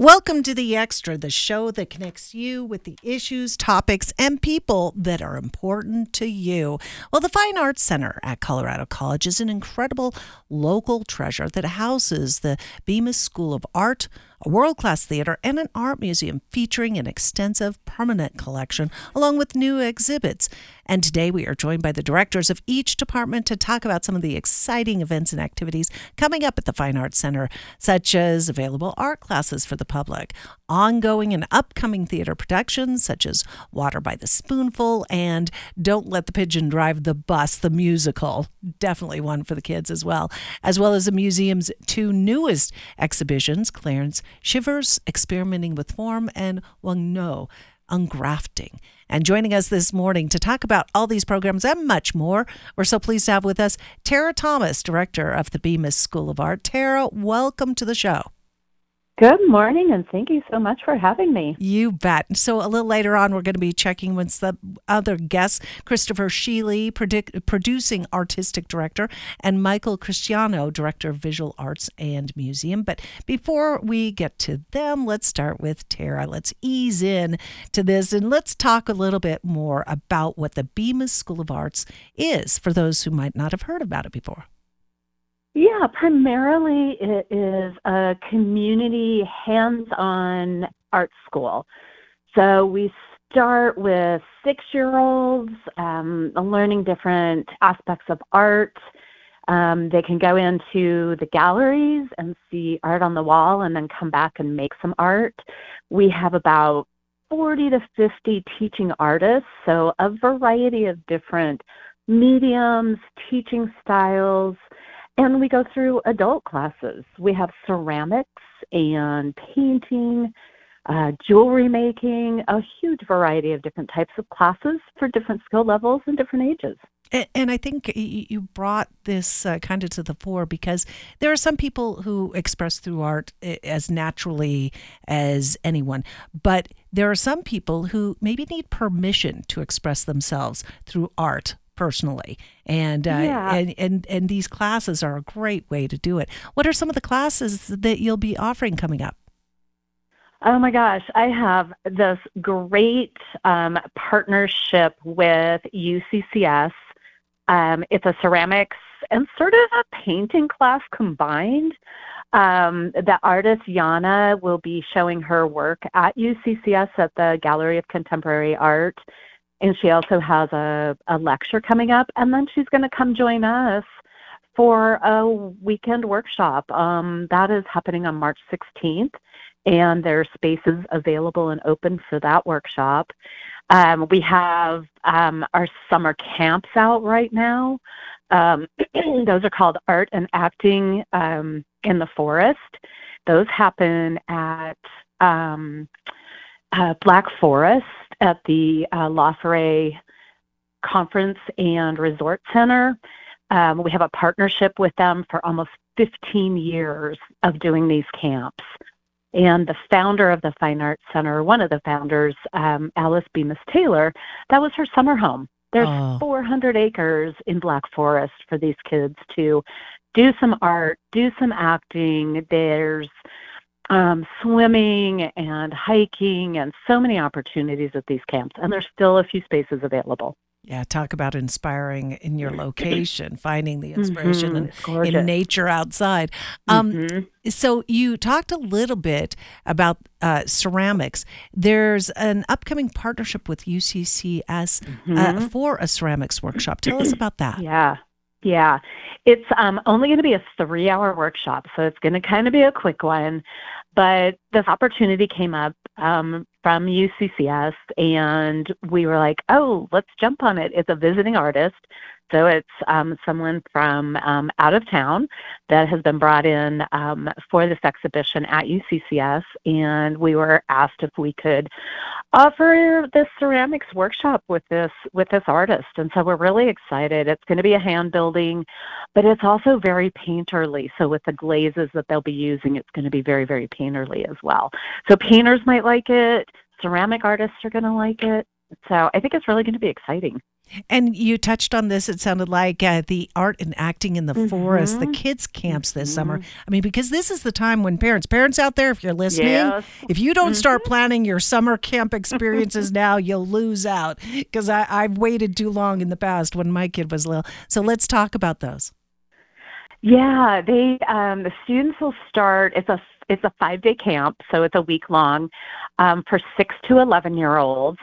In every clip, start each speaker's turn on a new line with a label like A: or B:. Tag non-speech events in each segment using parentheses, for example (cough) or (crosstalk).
A: Welcome to The Extra, the show that connects you with the issues, topics, and people that are important to you. Well, the Fine Arts Center at Colorado College is an incredible local treasure that houses the Bemis School of Art a world class theater, and an art museum featuring an extensive permanent collection along with new exhibits. And today we are joined by the directors of each department to talk about some of the exciting events and activities coming up at the Fine Arts Center, such as available art classes for the public, ongoing and upcoming theater productions such as Water by the Spoonful and Don't Let the Pigeon Drive the Bus, the musical. Definitely one for the kids as well, as well as the museum's two newest exhibitions, Clarence Shivers, Experimenting with Form, and Huong Ngo, Ungrafting. And joining us this morning to talk about all these programs and much more, we're so pleased to have with us Tara Thomas, Director of the Bemis School of Art. Tara, welcome to the show.
B: Good morning, and thank you so much for having me.
A: You bet. So, a little later on, we're going to be checking with the other guests Christopher Sheely, producing artistic director, and Michael Cristiano, director of visual arts and museum. But before we get to them, let's start with Tara. Let's ease in to this and let's talk a little bit more about what the Bemis School of Arts is for those who might not have heard about it before.
B: Yeah, primarily it is a community hands on art school. So we start with six year olds um, learning different aspects of art. Um, they can go into the galleries and see art on the wall and then come back and make some art. We have about 40 to 50 teaching artists, so a variety of different mediums, teaching styles. And we go through adult classes. We have ceramics and painting, uh, jewelry making, a huge variety of different types of classes for different skill levels and different ages.
A: And, and I think you brought this uh, kind of to the fore because there are some people who express through art as naturally as anyone, but there are some people who maybe need permission to express themselves through art personally and uh, yeah. and, and and these classes are a great way to do it what are some of the classes that you'll be offering coming up
B: Oh my gosh, I have this great um, partnership with UCCS. Um, it's a ceramics and sort of a painting class combined. Um, the artist Yana will be showing her work at UCCS at the Gallery of Contemporary Art and she also has a, a lecture coming up, and then she's going to come join us for a weekend workshop. Um, that is happening on March 16th, and there are spaces available and open for that workshop. Um, we have um, our summer camps out right now. Um, (clears throat) those are called Art and Acting um, in the Forest. Those happen at um, uh, Black Forest at the uh, La Conference and Resort Center. Um, we have a partnership with them for almost 15 years of doing these camps. And the founder of the Fine Arts Center, one of the founders, um, Alice Bemis Taylor, that was her summer home. There's oh. 400 acres in Black Forest for these kids to do some art, do some acting. There's um, swimming and hiking and so many opportunities at these camps, and there's still a few spaces available.
A: Yeah, talk about inspiring in your location, (laughs) finding the inspiration mm-hmm. in, in, nature outside. Um, mm-hmm. So, you talked a little bit about uh, ceramics. There's an upcoming partnership with UCCS uh, mm-hmm. uh, for a ceramics workshop. Tell us about that. (clears throat)
B: Yeah, yeah, it's um, only going to be a three hour workshop, so it's going to kind of be a quick one. But this opportunity came up um, from UCCS, and we were like, oh, let's jump on it. It's a visiting artist. So it's um, someone from um, out of town that has been brought in um, for this exhibition at UCCS, and we were asked if we could offer this ceramics workshop with this with this artist. And so we're really excited. It's going to be a hand building, but it's also very painterly. So with the glazes that they'll be using, it's going to be very very painterly as well. So painters might like it. Ceramic artists are going to like it. So I think it's really going to be exciting.
A: And you touched on this. It sounded like uh, the art and acting in the mm-hmm. forest, the kids' camps this mm-hmm. summer. I mean, because this is the time when parents, parents out there, if you're listening, yes. if you don't mm-hmm. start planning your summer camp experiences (laughs) now, you'll lose out. Because I've waited too long in the past when my kid was little. So let's talk about those.
B: Yeah, they um, the students will start. It's a it's a five day camp, so it's a week long um, for six to eleven year olds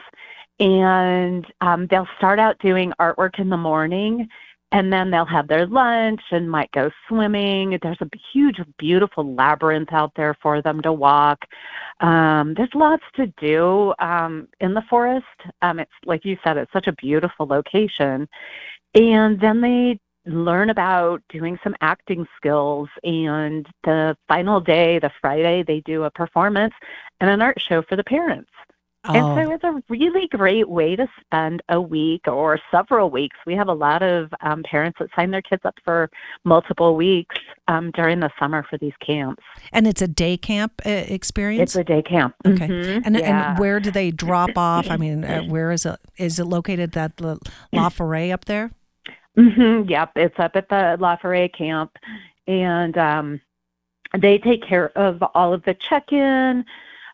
B: and um, they'll start out doing artwork in the morning and then they'll have their lunch and might go swimming. There's a huge, beautiful labyrinth out there for them to walk. Um, there's lots to do um, in the forest. Um, it's like you said, it's such a beautiful location. And then they learn about doing some acting skills. And the final day, the Friday, they do a performance and an art show for the parents. Oh. And so it's a really great way to spend a week or several weeks. We have a lot of um, parents that sign their kids up for multiple weeks um, during the summer for these camps.
A: And it's a day camp uh, experience.
B: It's a day camp.
A: Okay. Mm-hmm. And yeah. and where do they drop off? I mean, uh, (laughs) where is it? Is it located at the La Forêt up there?
B: Mm-hmm. Yep, it's up at the La Forêt camp, and um, they take care of all of the check-in.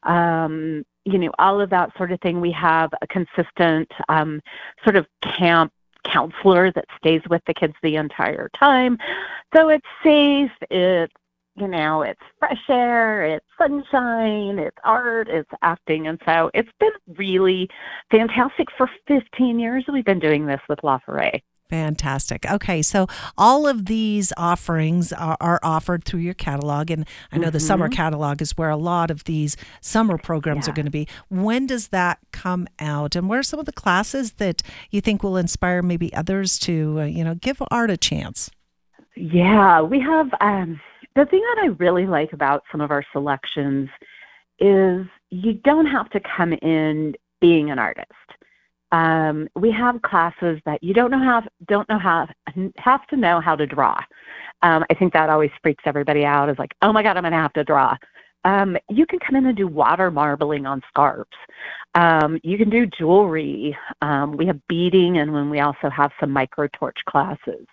B: Um, you know, all of that sort of thing. We have a consistent um, sort of camp counselor that stays with the kids the entire time. So it's safe, it's you know, it's fresh air, it's sunshine, it's art, it's acting. And so it's been really fantastic for 15 years. We've been doing this with La.
A: Fantastic. Okay, so all of these offerings are, are, offered through your catalog, and I know mm-hmm. the summer catalog is where a lot of these summer programs yeah. are going to be. When does that come out, and what are some of the classes that you think will inspire maybe others to, uh, you know, give art a chance?
B: Yeah, we have um, the thing that I really like about some of our selections is you don't have to come in being an artist um, we have classes that you don't know how don't know how have to know how to draw. Um, I think that always freaks everybody out. Is like, oh my god, I'm going to have to draw. Um, you can come in and do water marbling on scarves. Um, you can do jewelry. Um, we have beading, and when we also have some micro torch classes.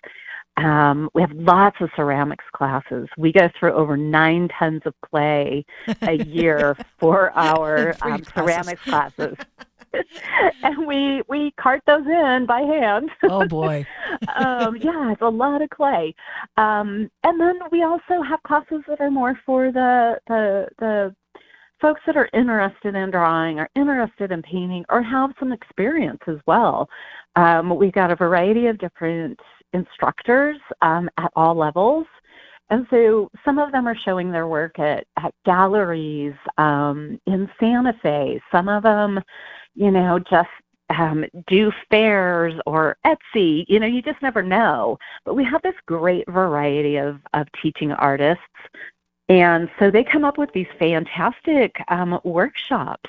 B: Um, we have lots of ceramics classes. We go through over nine tons of clay a (laughs) year for our um, ceramics classes. (laughs) (laughs) and we we cart those in by hand. (laughs)
A: Oh boy. (laughs)
B: um, yeah, it's a lot of clay. Um, and then we also have classes that are more for the the the folks that are interested in drawing or interested in painting or have some experience as well. Um, we've got a variety of different instructors um, at all levels. And so some of them are showing their work at, at galleries um, in Santa Fe. Some of them you know, just um, do fairs or Etsy. You know, you just never know. But we have this great variety of, of teaching artists. And so they come up with these fantastic um, workshops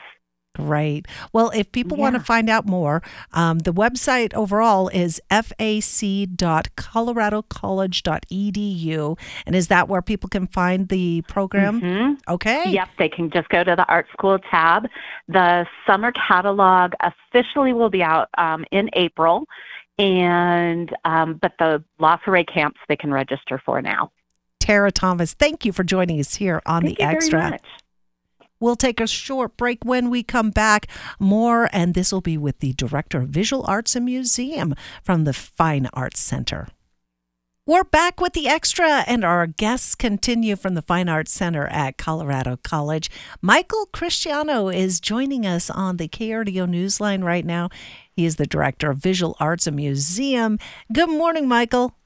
A: Great. Well, if people yeah. want to find out more, um, the website overall is fac.coloradocollege.edu. And is that where people can find the program?
B: Mm-hmm.
A: Okay.
B: Yep, they can just go to the Art School tab. The summer catalog officially will be out um, in April, and um, but the La Forêt camps they can register for now.
A: Tara Thomas, thank you for joining us here on
B: thank
A: the Extra. We'll take a short break when we come back. More, and this will be with the Director of Visual Arts and Museum from the Fine Arts Center. We're back with the extra, and our guests continue from the Fine Arts Center at Colorado College. Michael Cristiano is joining us on the KRDO Newsline right now. He is the Director of Visual Arts and Museum. Good morning, Michael.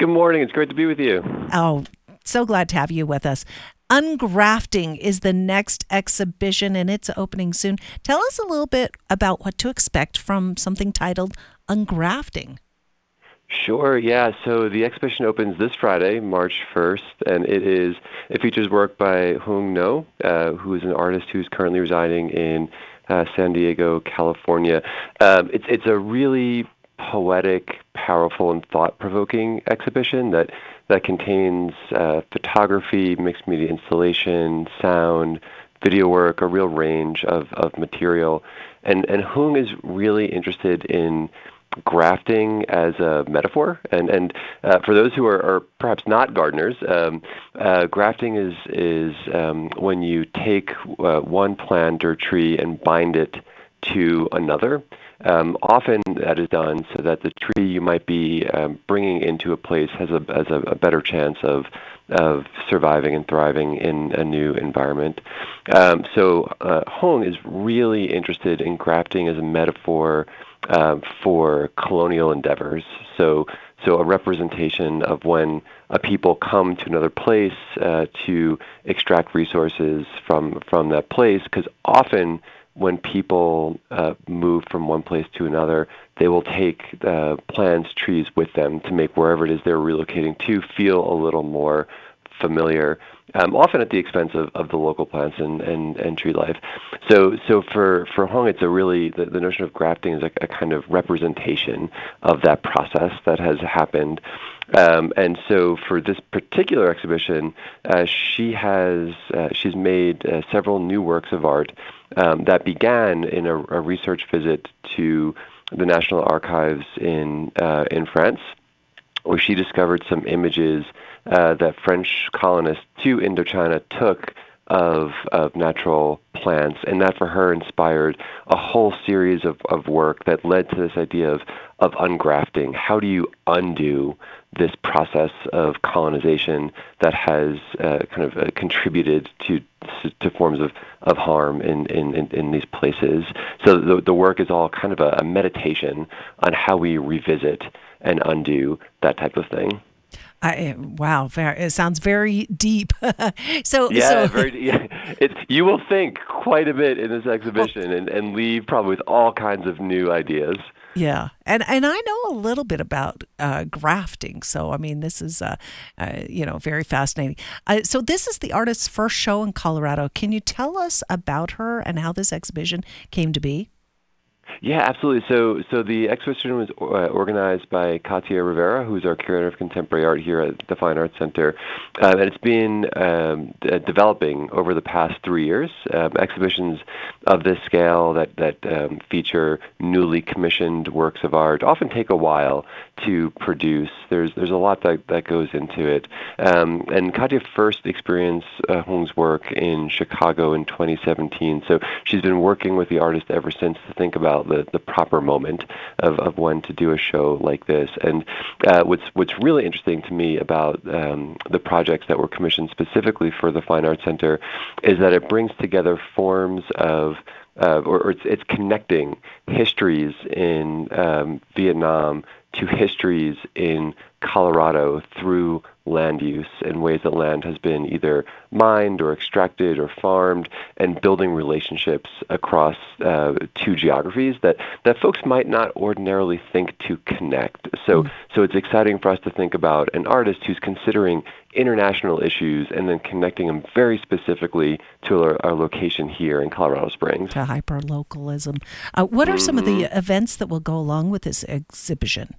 C: Good morning. It's great to be with you.
A: Oh, so glad to have you with us. Ungrafting is the next exhibition and it's opening soon. Tell us a little bit about what to expect from something titled Ungrafting.
C: Sure, yeah. So the exhibition opens this Friday, March 1st, and it is it features work by Huong Ngo, uh, who is an artist who's currently residing in uh, San Diego, California. Um, it's it's a really poetic, powerful, and thought-provoking exhibition that that contains uh, photography, mixed media installation, sound, video work, a real range of, of material. And, and Huong is really interested in grafting as a metaphor. And and uh, for those who are, are, perhaps not gardeners, um, uh, grafting is is um, when you take uh, one plant or tree and bind it to another. Um, often that is done so that the tree you might be um, bringing into a place has a has a, a better chance of of surviving and thriving in a new environment. Um, so uh, Huong is really interested in grafting as a metaphor uh, for colonial endeavors. So so a representation of when a people come to another place uh, to extract resources from from that place, because often when people uh, move from one place to another, they will take uh, plants, trees with them to make wherever it is they're relocating to feel a little more familiar, um, often at the expense of, of the local plants and, and, and tree life. So so for, for Huong, it's a really, the, the notion of grafting is a, a kind of representation of that process that has happened. Um, and so for this particular exhibition, uh, she has, uh, she's made uh, several new works of art um, that began in a, a, research visit to the National Archives in uh, in France, where she discovered some images uh, that French colonists to Indochina took of, of natural plants, and that for her inspired a whole series of, of work that led to this idea of, of ungrafting. How do you undo this process of colonization that has uh, kind of uh, contributed to to forms of, of harm in, in, in, these places. So the, the work is all kind of a, a meditation on how we revisit and undo that type of thing.
A: I, wow, it sounds very deep. (laughs) so
C: yeah,
A: so,
C: very, yeah. It, you will think quite a bit in this exhibition and, and leave probably with all kinds of new ideas.
A: Yeah, and and I know a little bit about uh, grafting, so I mean this is uh, uh, you know very fascinating. Uh, so this is the artist's first show in Colorado. Can you tell us about her and how this exhibition came to be?
C: Yeah, absolutely. So, so the exhibition was uh, organized by Katia Rivera, who's our curator of contemporary art here at the Fine Arts Center, um, and it's been um, d- developing over the past three years. Um, exhibitions of this scale that that um, feature newly commissioned works of art often take a while to produce. There's there's a lot that that goes into it. Um, and Katia first experienced uh, Huong's work in Chicago in 2017. So she's been working with the artist ever since to think about the, the proper moment of, of when to do a show like this. And uh, what's what's really interesting to me about um, the projects that were commissioned specifically for the Fine Arts Center is that it brings together forms of uh, or, or it's, it's connecting histories in um, Vietnam to histories in Colorado through land use in ways that land has been either mined or extracted or farmed, and building relationships across uh, two geographies that, that folks might not ordinarily think to connect. So, mm. so it's exciting for us to think about an artist who's considering international issues and then connecting them very specifically to our, our location here in Colorado Springs.
A: To hyperlocalism. Uh, what are mm-hmm. some of the mm-hmm. events that will go along with this exhibition?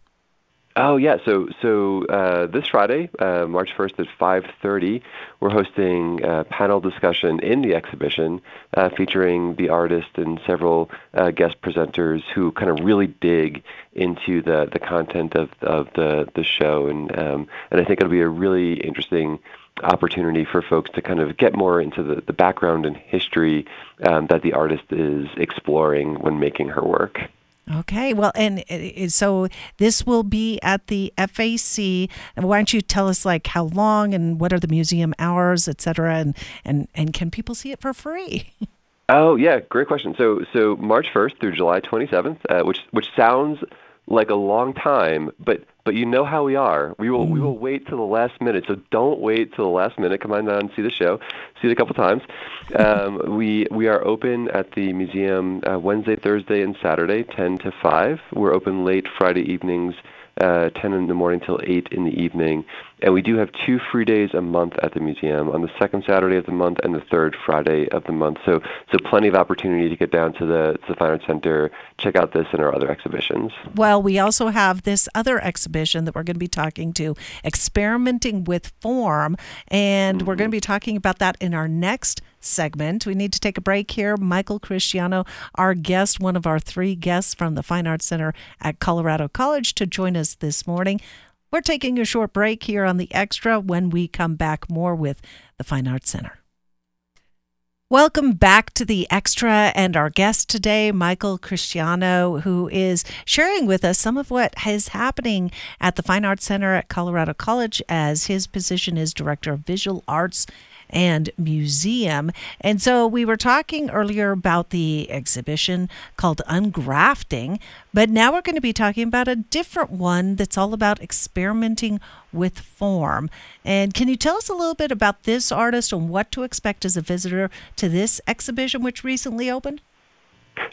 C: Oh yeah, so so uh, this Friday, uh, March 1st at 5:30, we're hosting a panel discussion in the exhibition uh, featuring the artist and several uh, guest presenters who kind of really dig into the the content of of the the show, and um, and I think it'll be a really interesting opportunity for folks to kind of get more into the, the background and history um, that the artist is exploring when making her work.
A: Okay, well, and so this will be at the FAC. Why don't you tell us like how long and what are the museum hours, et cetera, and and and can people see it for free? (laughs)
C: Oh yeah, great question. So so March 1st through July 27th, uh, which which sounds like a long time, but but you know how we are. We will mm. we will wait till the last minute. So don't wait till the last minute. Come on down and see the show. See it a couple times. (laughs) Um, we we are open at the museum uh, Wednesday, Thursday, and Saturday, 10 to 5. We're open late Friday evenings. Uh, 10 in the morning till 8 in the evening. And we do have two free days a month at the museum on the second Saturday of the month and the third Friday of the month. So, so plenty of opportunity to get down to the, to the Fine Arts Center, check out this and our other exhibitions.
A: Well, we also have this other exhibition that we're going to be talking to, Experimenting with Form. And mm-hmm. we're going to be talking about that in our next segment. We need to take a break here. Michael Cristiano, our guest, one of our three guests from the Fine Arts Center at Colorado College, to join us this morning. We're taking a short break here on the Extra. When we come back, more with the Fine Arts Center. Welcome back to the Extra and our guest today, Michael Cristiano, who is sharing with us some of what is happening at the Fine Arts Center at Colorado College as his position is Director of Visual Arts and Museum. And so we were talking earlier about the exhibition called Ungrafting, but now we're going to be talking about a different one that's all about experimenting with form. And can you tell us a little bit about this artist and what to expect as a visitor to this exhibition, which recently opened?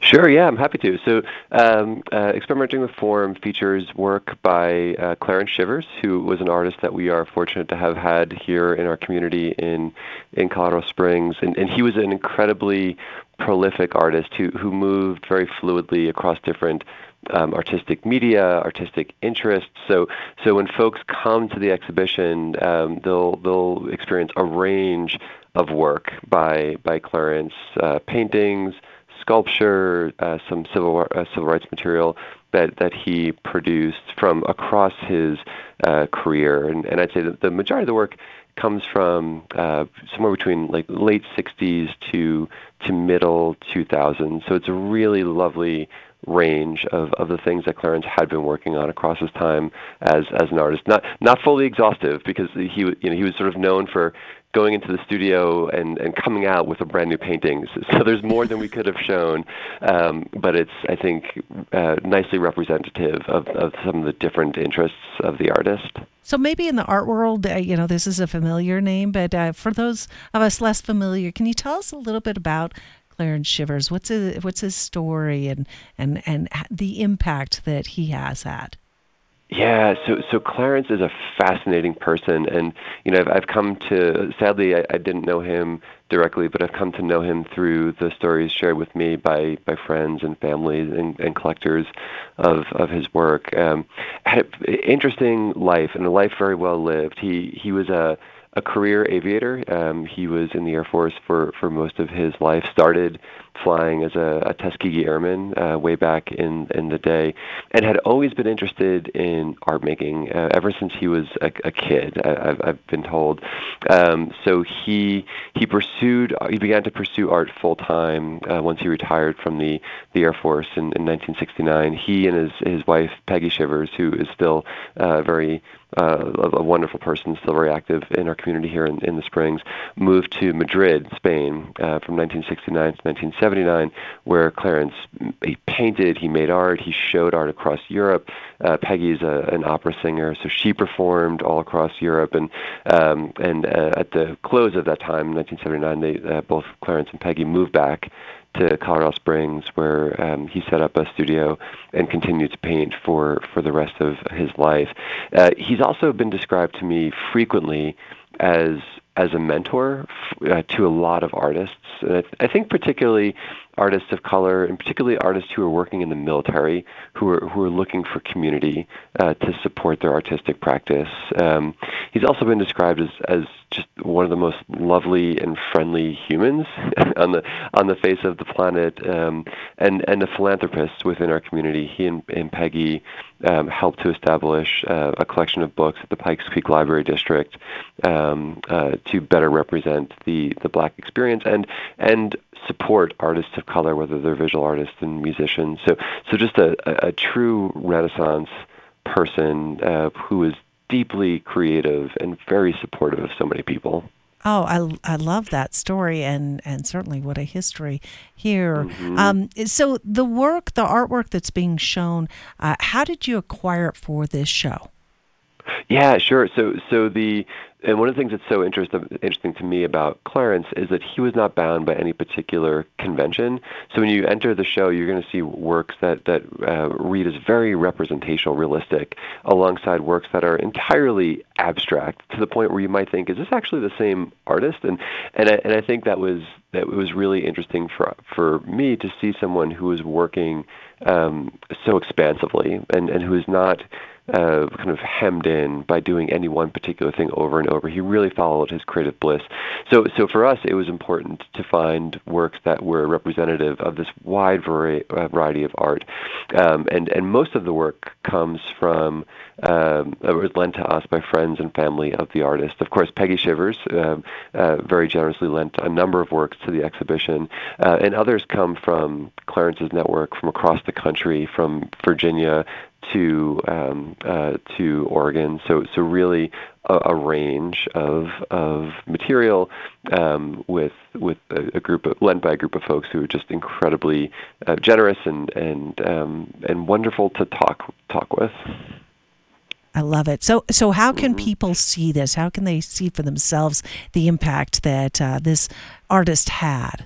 C: Sure, yeah, I'm happy to. So, um, uh, Experimenting with Form features work by uh, Clarence Shivers, who was an artist that we are fortunate to have had here in our community in, in Colorado Springs. And, and he was an incredibly prolific artist who, who moved very fluidly across different um, artistic media, artistic interests. So, so when folks come to the exhibition, um, they'll they'll experience a range of work by by Clarence, uh, paintings, sculpture, uh, some civil uh, civil rights material that that he produced from across his uh, career, and, and I'd say that the majority of the work comes from uh, somewhere between like late 60s to to middle 2000s. So it's a really lovely range of, of the things that Clarence had been working on across his time as as an artist. Not not fully exhaustive because he you know he was sort of known for going into the studio and, and coming out with a brand new painting. So there's more than we could have shown, um, but it's I think uh, nicely representative of, of some of the different interests of the artist.
A: So maybe in the art world, uh, you know, this is a familiar name, but uh, for those of us less familiar, can you tell us a little bit about Clarence Shivers? What's his, what's his story and and and the impact that he has had?
C: Yeah, so so Clarence is a fascinating person, and you know I've, I've come to sadly I, I didn't know him directly, but I've come to know him through the stories shared with me by by friends and families and, and collectors of of his work. Um, had an interesting life and a life very well lived. He he was a a career aviator. Um, he was in the Air Force for, for most of his life. Started flying as a, a Tuskegee Airman uh, way back in, in the day, and had always been interested in art making uh, ever since he was a, a kid. I, have I've been told. Um, so he he pursued he began to pursue art full time uh, once he retired from the, the Air Force in, in 1969. He and his his wife Peggy Shivers, who is still uh, very uh, a, wonderful person, still very active in our community here in, in the Springs, moved to Madrid, Spain, uh, from 1969 to 1979, where Clarence he painted, he made art, he showed art across Europe. Uh, Peggy's a, an opera singer, so she performed all across Europe, and um, and uh, at the close of that time, 1979, they uh, both Clarence and Peggy moved back to Colorado Springs, where um, he set up a studio and continued to paint for, for the rest of his life. Uh, he's also been described to me frequently as as a mentor uh, to a lot of artists. And I, th- I think particularly artists of color, and particularly artists who are working in the military, who are who are looking for community uh, to support their artistic practice. Um, he's also been described as as just one of the most lovely and friendly humans (laughs) on the on the face of the planet, um, and and a philanthropist within our community. He and, and Peggy um, helped to establish uh, a collection of books at the Pikes Peak Library District um, uh, to better represent the the Black experience and and support artists of color, whether they're visual artists and musicians. So, so just a, a, true Renaissance person uh, who is deeply creative and very supportive of so many people.
A: Oh, I, I love that story and, and certainly what a history here. Mm-hmm. Um, so, the work, the artwork that's being shown, uh, how did you acquire it for this show?
C: Yeah, sure. So, so the and one of the things that's so interesting to me about Clarence is that he was not bound by any particular convention. So when you enter the show, you're going to see works that that uh, read as very representational, realistic, alongside works that are entirely abstract to the point where you might think, is this actually the same artist? And and I, and I think that was that was really interesting for for me to see someone who was working um, so expansively and and who is not uh, kind of hemmed in by doing any one particular thing over and over. He really followed his creative bliss. So, so for us, it was important to find works that were representative of this wide uh, variety of art, um, and and most of the work comes from um, was lent to us by friends and family of the artist. Of course, Peggy Shivers uh, uh, very generously lent a number of works to the exhibition, uh, and others come from Clarence's network from across the country, from Virginia to um, uh, to Oregon. So so really a, a range of of material um, with with a, a, group of, led by a group of folks who are just incredibly uh, generous and and um, and wonderful to talk talk with.
A: I love it. So, so how can mm-hmm. people see this? How can they see for themselves the impact that uh, this artist had?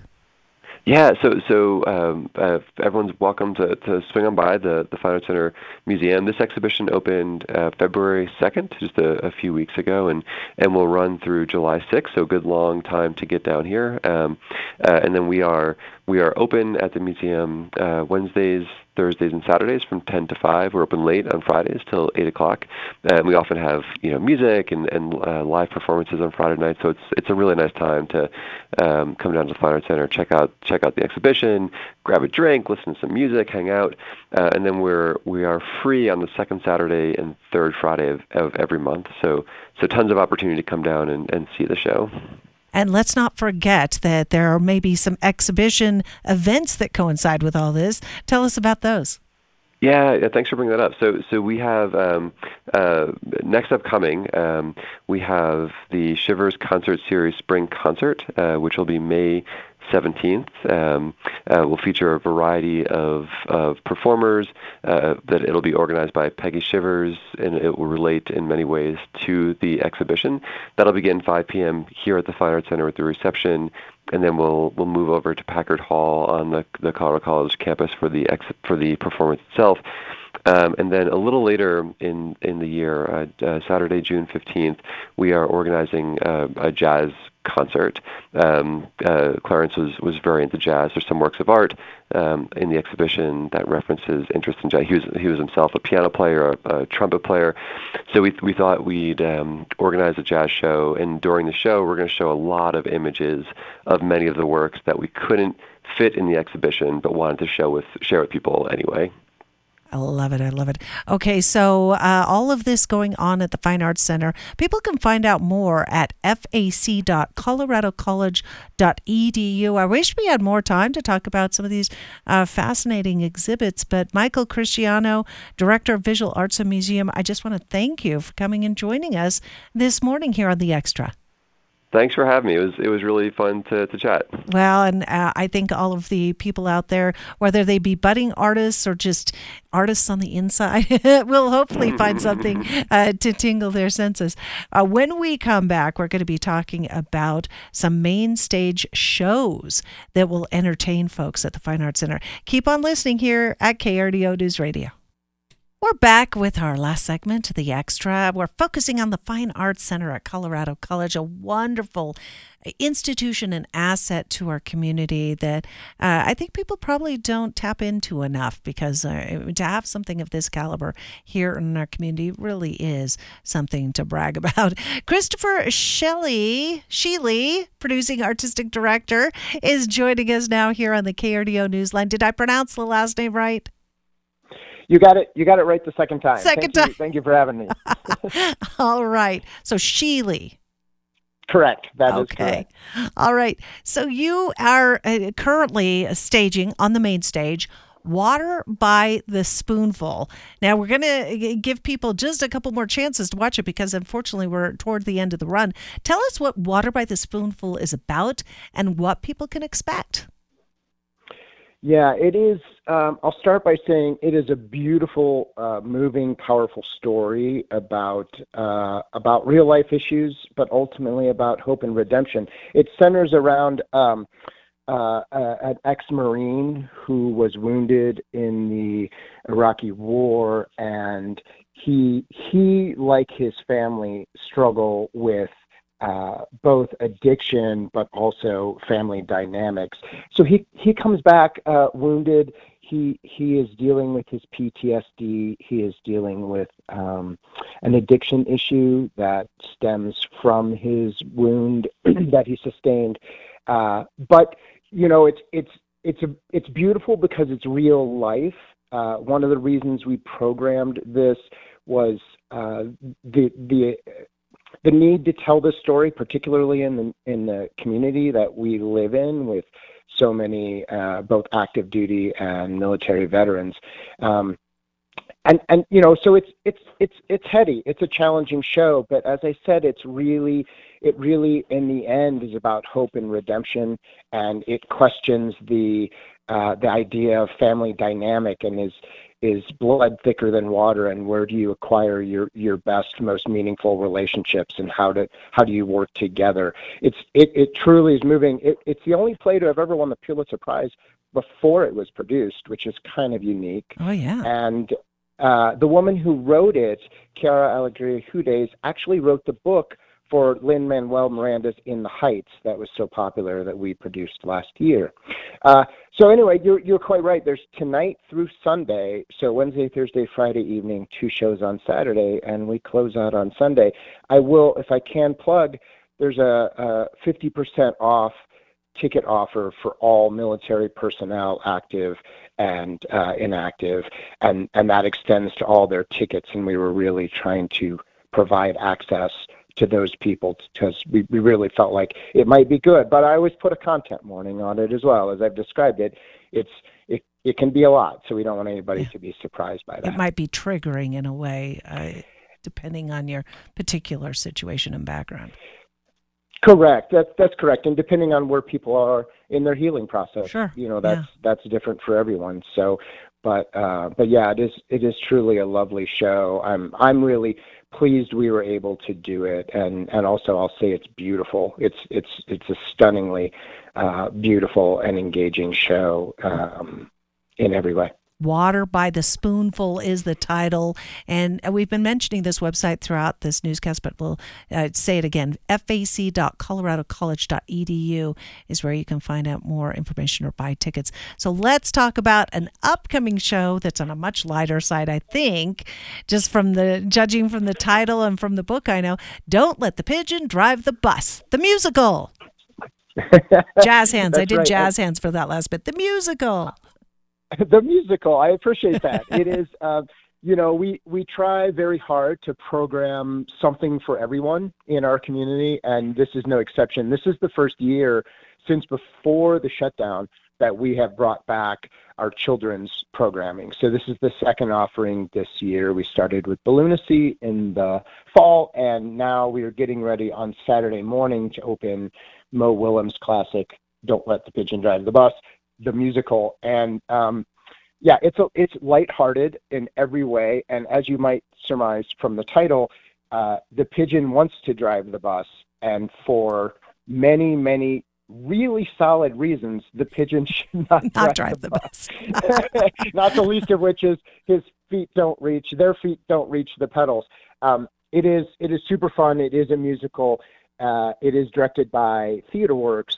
C: Yeah, so so um, uh, everyone's welcome to, to swing on by the the Fine Arts Center Museum. This exhibition opened uh, February 2nd, just a, a, few weeks ago, and and will run through July 6th. So good long time to get down here. Um, uh, and then we are we are open at the museum uh, Wednesdays, Thursdays, and Saturdays from 10 to 5. We're open late on Fridays till 8 o'clock, and we often have you know music and, and uh, live performances on Friday night. So it's it's a really nice time to um, come down to the Fine Arts Center, check out check out the exhibition, grab a drink, listen to some music, hang out, uh, and then we're we are free on the second Saturday and third Friday of, of every month. So so tons of opportunity to come down and, and see the show.
A: And let's not forget that there are maybe some exhibition events that coincide with all this. Tell us about those.
C: Yeah, thanks for bringing that up. So, so we have um, uh, next upcoming, um, we have the Shivers Concert Series Spring Concert, uh, which will be May 17th. Um, uh, will feature a variety of, of performers. Uh, that it'll be organized by Peggy Shivers, and it will relate in many ways to the exhibition. That'll begin 5 p.m. here at the Fine Arts Center with the reception, and then we'll we'll move over to Packard Hall on the the Colorado College campus for the ex- for the performance itself. Um, and then a little later in in the year, uh, uh, Saturday, June 15th, we are organizing uh, a jazz concert. Um, uh, Clarence was, was very into jazz. There's some works of art um, in the exhibition that references interest in jazz. He was, he was himself a piano player, a, a trumpet player. So we, we thought we'd um, organize a jazz show, and during the show, we're going to show a lot of images of many of the works that we couldn't fit in the exhibition, but wanted to show with share with people anyway.
A: I love it. I love it. Okay, so uh, all of this going on at the Fine Arts Center, people can find out more at fac.coloradocollege.edu. I wish we had more time to talk about some of these uh, fascinating exhibits, but Michael Cristiano, Director of Visual Arts and Museum, I just want to thank you for coming and joining us this morning here on The Extra.
C: Thanks for having me. It was it was really fun to, to chat.
A: Well, and uh, I think all of the people out there, whether they be budding artists or just artists on the inside, (laughs) will hopefully find something (laughs) uh, to tingle their senses. Uh, when we come back, we're going to be talking about some main stage shows that will entertain folks at the Fine Arts Center. Keep on listening here at KRDO News Radio. We're back with our last segment, The Extra. We're focusing on the Fine Arts Center at Colorado College, a wonderful institution and asset to our community that uh, I think people probably don't tap into enough because uh, to have something of this caliber here in our community really is something to brag (laughs) about. Christopher Shelley, Sheely, producing artistic director, is joining us now here on the KRDO Newsline. Did I pronounce the last name right?
D: You got it. You got it right the second time.
A: Second
D: thank
A: time.
D: You, thank you for having me. (laughs)
A: All right. So Sheely.
D: Correct. That
A: okay.
D: Correct.
A: All right. So you are uh, currently staging on the main stage. Water by the Spoonful. Now, we're going to give people just a couple more chances to watch it because unfortunately we're toward the end of the run. Tell us what Water by the Spoonful is about and what people can expect.
D: Yeah, it is. Um, I'll start by saying it is a beautiful, uh, moving, powerful story about uh, about real life issues, but ultimately about hope and redemption. It centers around um, uh, an ex-marine who was wounded in the Iraqi War, and he he, like his family, struggle with uh, both addiction but also family dynamics. So he he comes back uh, wounded. He he is dealing with his PTSD. He is dealing with um, an addiction issue that stems from his wound (clears throat) that he sustained. Uh, but you know, it's it's it's a it's beautiful because it's real life. Uh, one of the reasons we programmed this was uh, the the the need to tell this story, particularly in the in the community that we live in, with so many uh, both active duty and military veterans. Um, and and you know, so it's it's it's it's heady. It's a challenging show, but as I said, it's really it really in the end is about hope and redemption, and it questions the uh, the idea of family dynamic and is is blood thicker than water and where do you acquire your your best most meaningful relationships and how to how do you work together? It's it, it truly is moving. It, it's the only play to have ever won the pulitzer prize before it was produced which is kind of unique.
A: Oh yeah.
D: And uh, the woman who wrote it, Quiara Alegría Hudes, actually wrote the book for Lin Manuel Miranda's In the Heights that was so popular that we produced last year. Uh, so anyway, you're you're quite right. There's tonight through Sunday, so Wednesday, Thursday, Friday evening, two shows on Saturday, and we close out on Sunday. I will, if I can, plug. There's a, a 50% off ticket offer for all military personnel, active and uh, inactive, and and that extends to all their tickets. And we were really trying to provide access to those people because we, we really felt like it might be good. But I always put a content warning on it as well. As I've described it, it's it, it can be a lot, so we don't want anybody yeah. to be surprised by that.
A: It might be triggering in a way, uh, depending on your particular situation and background.
D: Correct. That's that's correct. And depending on where people are in their healing process,
A: sure.
D: you know, that's
A: yeah.
D: that's different for everyone. So, but uh, but yeah, it is it is truly a lovely show. I'm I'm really pleased we were able to do it, and and also I'll say it's beautiful. It's it's it's a stunningly uh, beautiful and engaging show um, in every way.
A: Water by the Spoonful is the title. And we've been mentioning this website throughout this newscast, but we'll uh, say it again. fac.coloradocollege.edu is where you can find out more information or buy tickets. So let's talk about an upcoming show that's on a much lighter side, I think, just from the judging from the title and from the book I know. Don't Let the Pigeon Drive the Bus, the musical. (laughs) jazz hands. I did right. jazz hands for that last bit. The musical. (laughs)
D: the musical. I appreciate that. it is, (laughs) uh, you know, we we try very hard to program something for everyone in our community, and this is no exception. This is the first year since before the shutdown that we have brought back our children's programming. So this is the second offering this year. We started with Balloonacy in the fall, and now we are getting ready on Saturday morning to open Mo Willems' classic "Don't Let the Pigeon Drive the Bus." The musical, and um, yeah, it's a, it's lighthearted in every way, and as you might surmise from the title, uh, the pigeon wants to drive the bus, and for many many really solid reasons, the pigeon (laughs) should not,
A: not
D: drive,
A: drive,
D: the,
A: the bus.
D: bus. (laughs) not the least of which is his feet don't reach, their feet don't reach the pedals. Um, it is it is super fun. It is a musical. Uh, it is directed by TheatreWorks'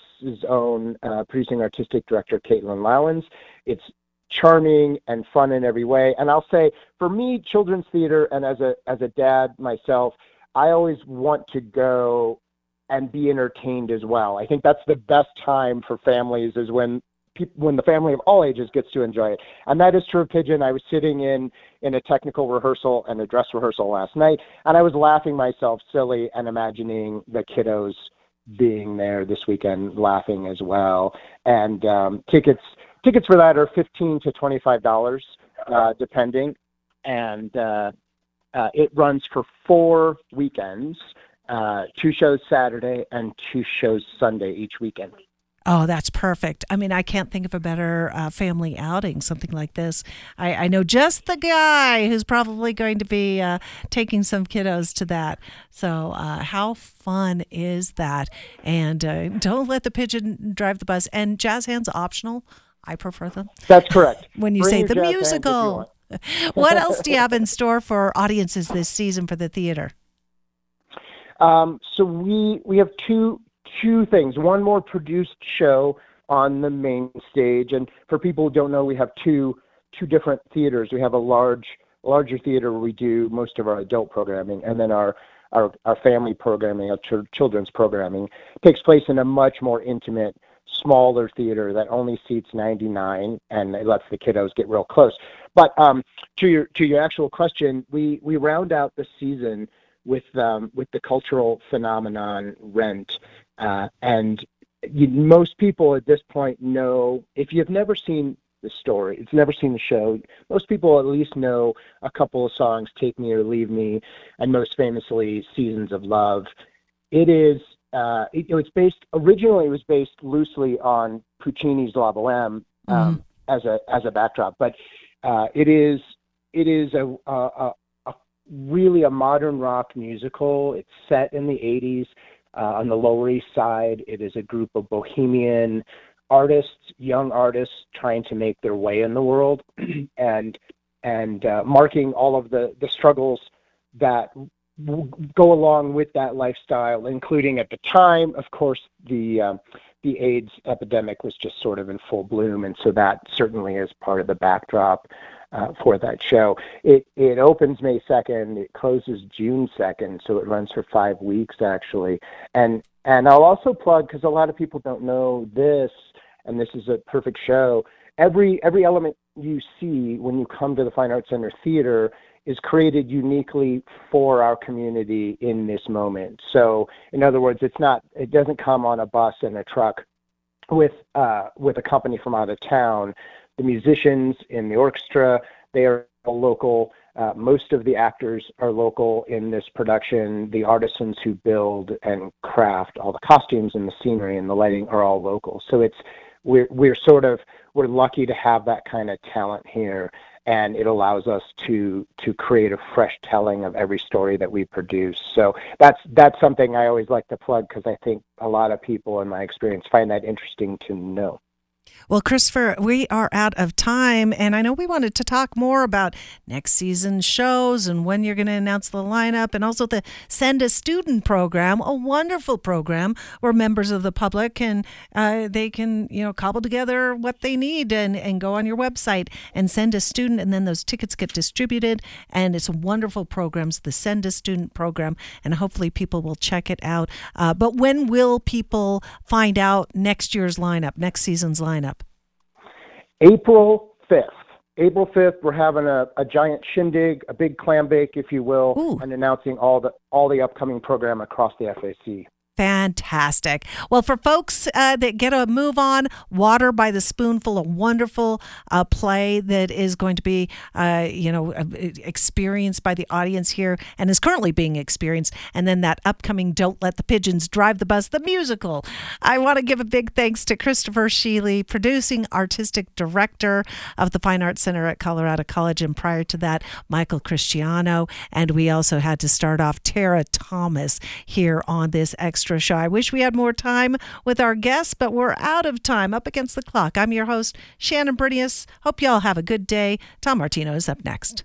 D: own uh, producing artistic director, Caitlin Lowans. It's charming and fun in every way. And I'll say, for me, children's theater, and as a as a dad myself, I always want to go and be entertained as well. I think that's the best time for families is when people, when the family of all ages gets to enjoy it. And that is true of Pigeon. I was sitting in in a technical rehearsal and a dress rehearsal last night, and I was laughing myself silly and imagining the kiddos being there this weekend, laughing as well. And um, tickets tickets for that are fifteen to twenty five dollars, uh, depending, and uh, uh, it runs for four weekends. Uh, two shows Saturday and two shows Sunday each weekend.
A: Oh, that's perfect. I mean, I can't think of a better uh, family outing, something like this. I, I, know just the guy who's probably going to be uh, taking some kiddos to that. So, uh, how fun is that? And uh, don't let the pigeon drive the bus. And jazz hands optional. I prefer them.
D: That's correct. (laughs)
A: when you
D: Bring
A: say the musical. (laughs) what else do you have (laughs) in store for audiences this season for the theater?
D: Um, so we we have two two things. One more produced show on the main stage, and for people who don't know, we have two two different theaters. We have a large larger theater where we do most of our adult programming, and then our our, our family programming, our ch- children's programming takes place in a much more intimate, smaller theater that only seats 99, and it lets the kiddos get real close. But um, to your to your actual question, we we round out the season with um, with the cultural phenomenon Rent, uh, and you, most people at this point know if you've never seen the story, it's never seen the show. Most people at least know a couple of songs, "Take Me or Leave Me," and most famously, "Seasons of Love." It is. Uh, it, it's based originally. It was based loosely on Puccini's La Boheme um, mm-hmm. as a as a backdrop, but uh, it is it is a, a, really a modern rock musical. It's set in the 80s uh, on the Lower East Side. It is a group of bohemian artists, young artists trying to make their way in the world, (clears throat) and and uh, marking all of the the struggles that go along with that lifestyle, including at the time, of course, the uh, the AIDS epidemic was just sort of in full bloom, and so that certainly is part of the backdrop uh, for that show. It it opens May second. It closes June second, so it runs for five weeks actually. And and I'll also plug because a lot of people don't know this, and this is a perfect show. Every every element you see when you come to the Fine Arts Center Theater is created uniquely for our community in this moment. So, in other words, it's not it doesn't come on a bus and a truck with uh, with a company from out of town the musicians in the orchestra, they are local. Uh, most of the actors are local in this production. The artisans who build and craft all the costumes and the scenery and the lighting are all local. So it's we're we're sort of we're lucky to have that kind of talent here, and it allows us to to create a fresh telling of every story that we produce. So that's that's something I always like to plug because I think a lot of people in my experience find that interesting to know.
A: Well, Christopher, we are out of time, and I know we wanted to talk more about next season's shows and when you're going to announce the lineup, and also the Send a Student program, a wonderful program where members of the public can uh, they can you know cobble together what they need and and go on your website and send a student, and then those tickets get distributed, and it's a wonderful programs, the Send a Student program, and hopefully people will check it out. Uh, but when will people find out next year's lineup, next season's lineup?
D: April 5th. April 5th, we're having a, a giant shindig, a big clam bake, if you will, Ooh. and announcing all the all the upcoming program across the FAC.
A: Fantastic. Well, for folks uh, that get a move on, Water by the Spoonful, a wonderful uh, play that is going to be, uh, you know, uh, experienced by the audience here and is currently being experienced. And then that upcoming Don't Let the Pigeons Drive the Bus, the musical. I want to give a big thanks to Christopher Sheely, producing artistic director of the Fine Arts Center at Colorado College. And prior to that, Michael Cristiano. And we also had to start off Tara Thomas here on this extra extra. I wish we had more time with our guests, but we're out of time, up against the clock. I'm your host, Shannon Brinias. Hope y'all have a good day. Tom Martino is up next.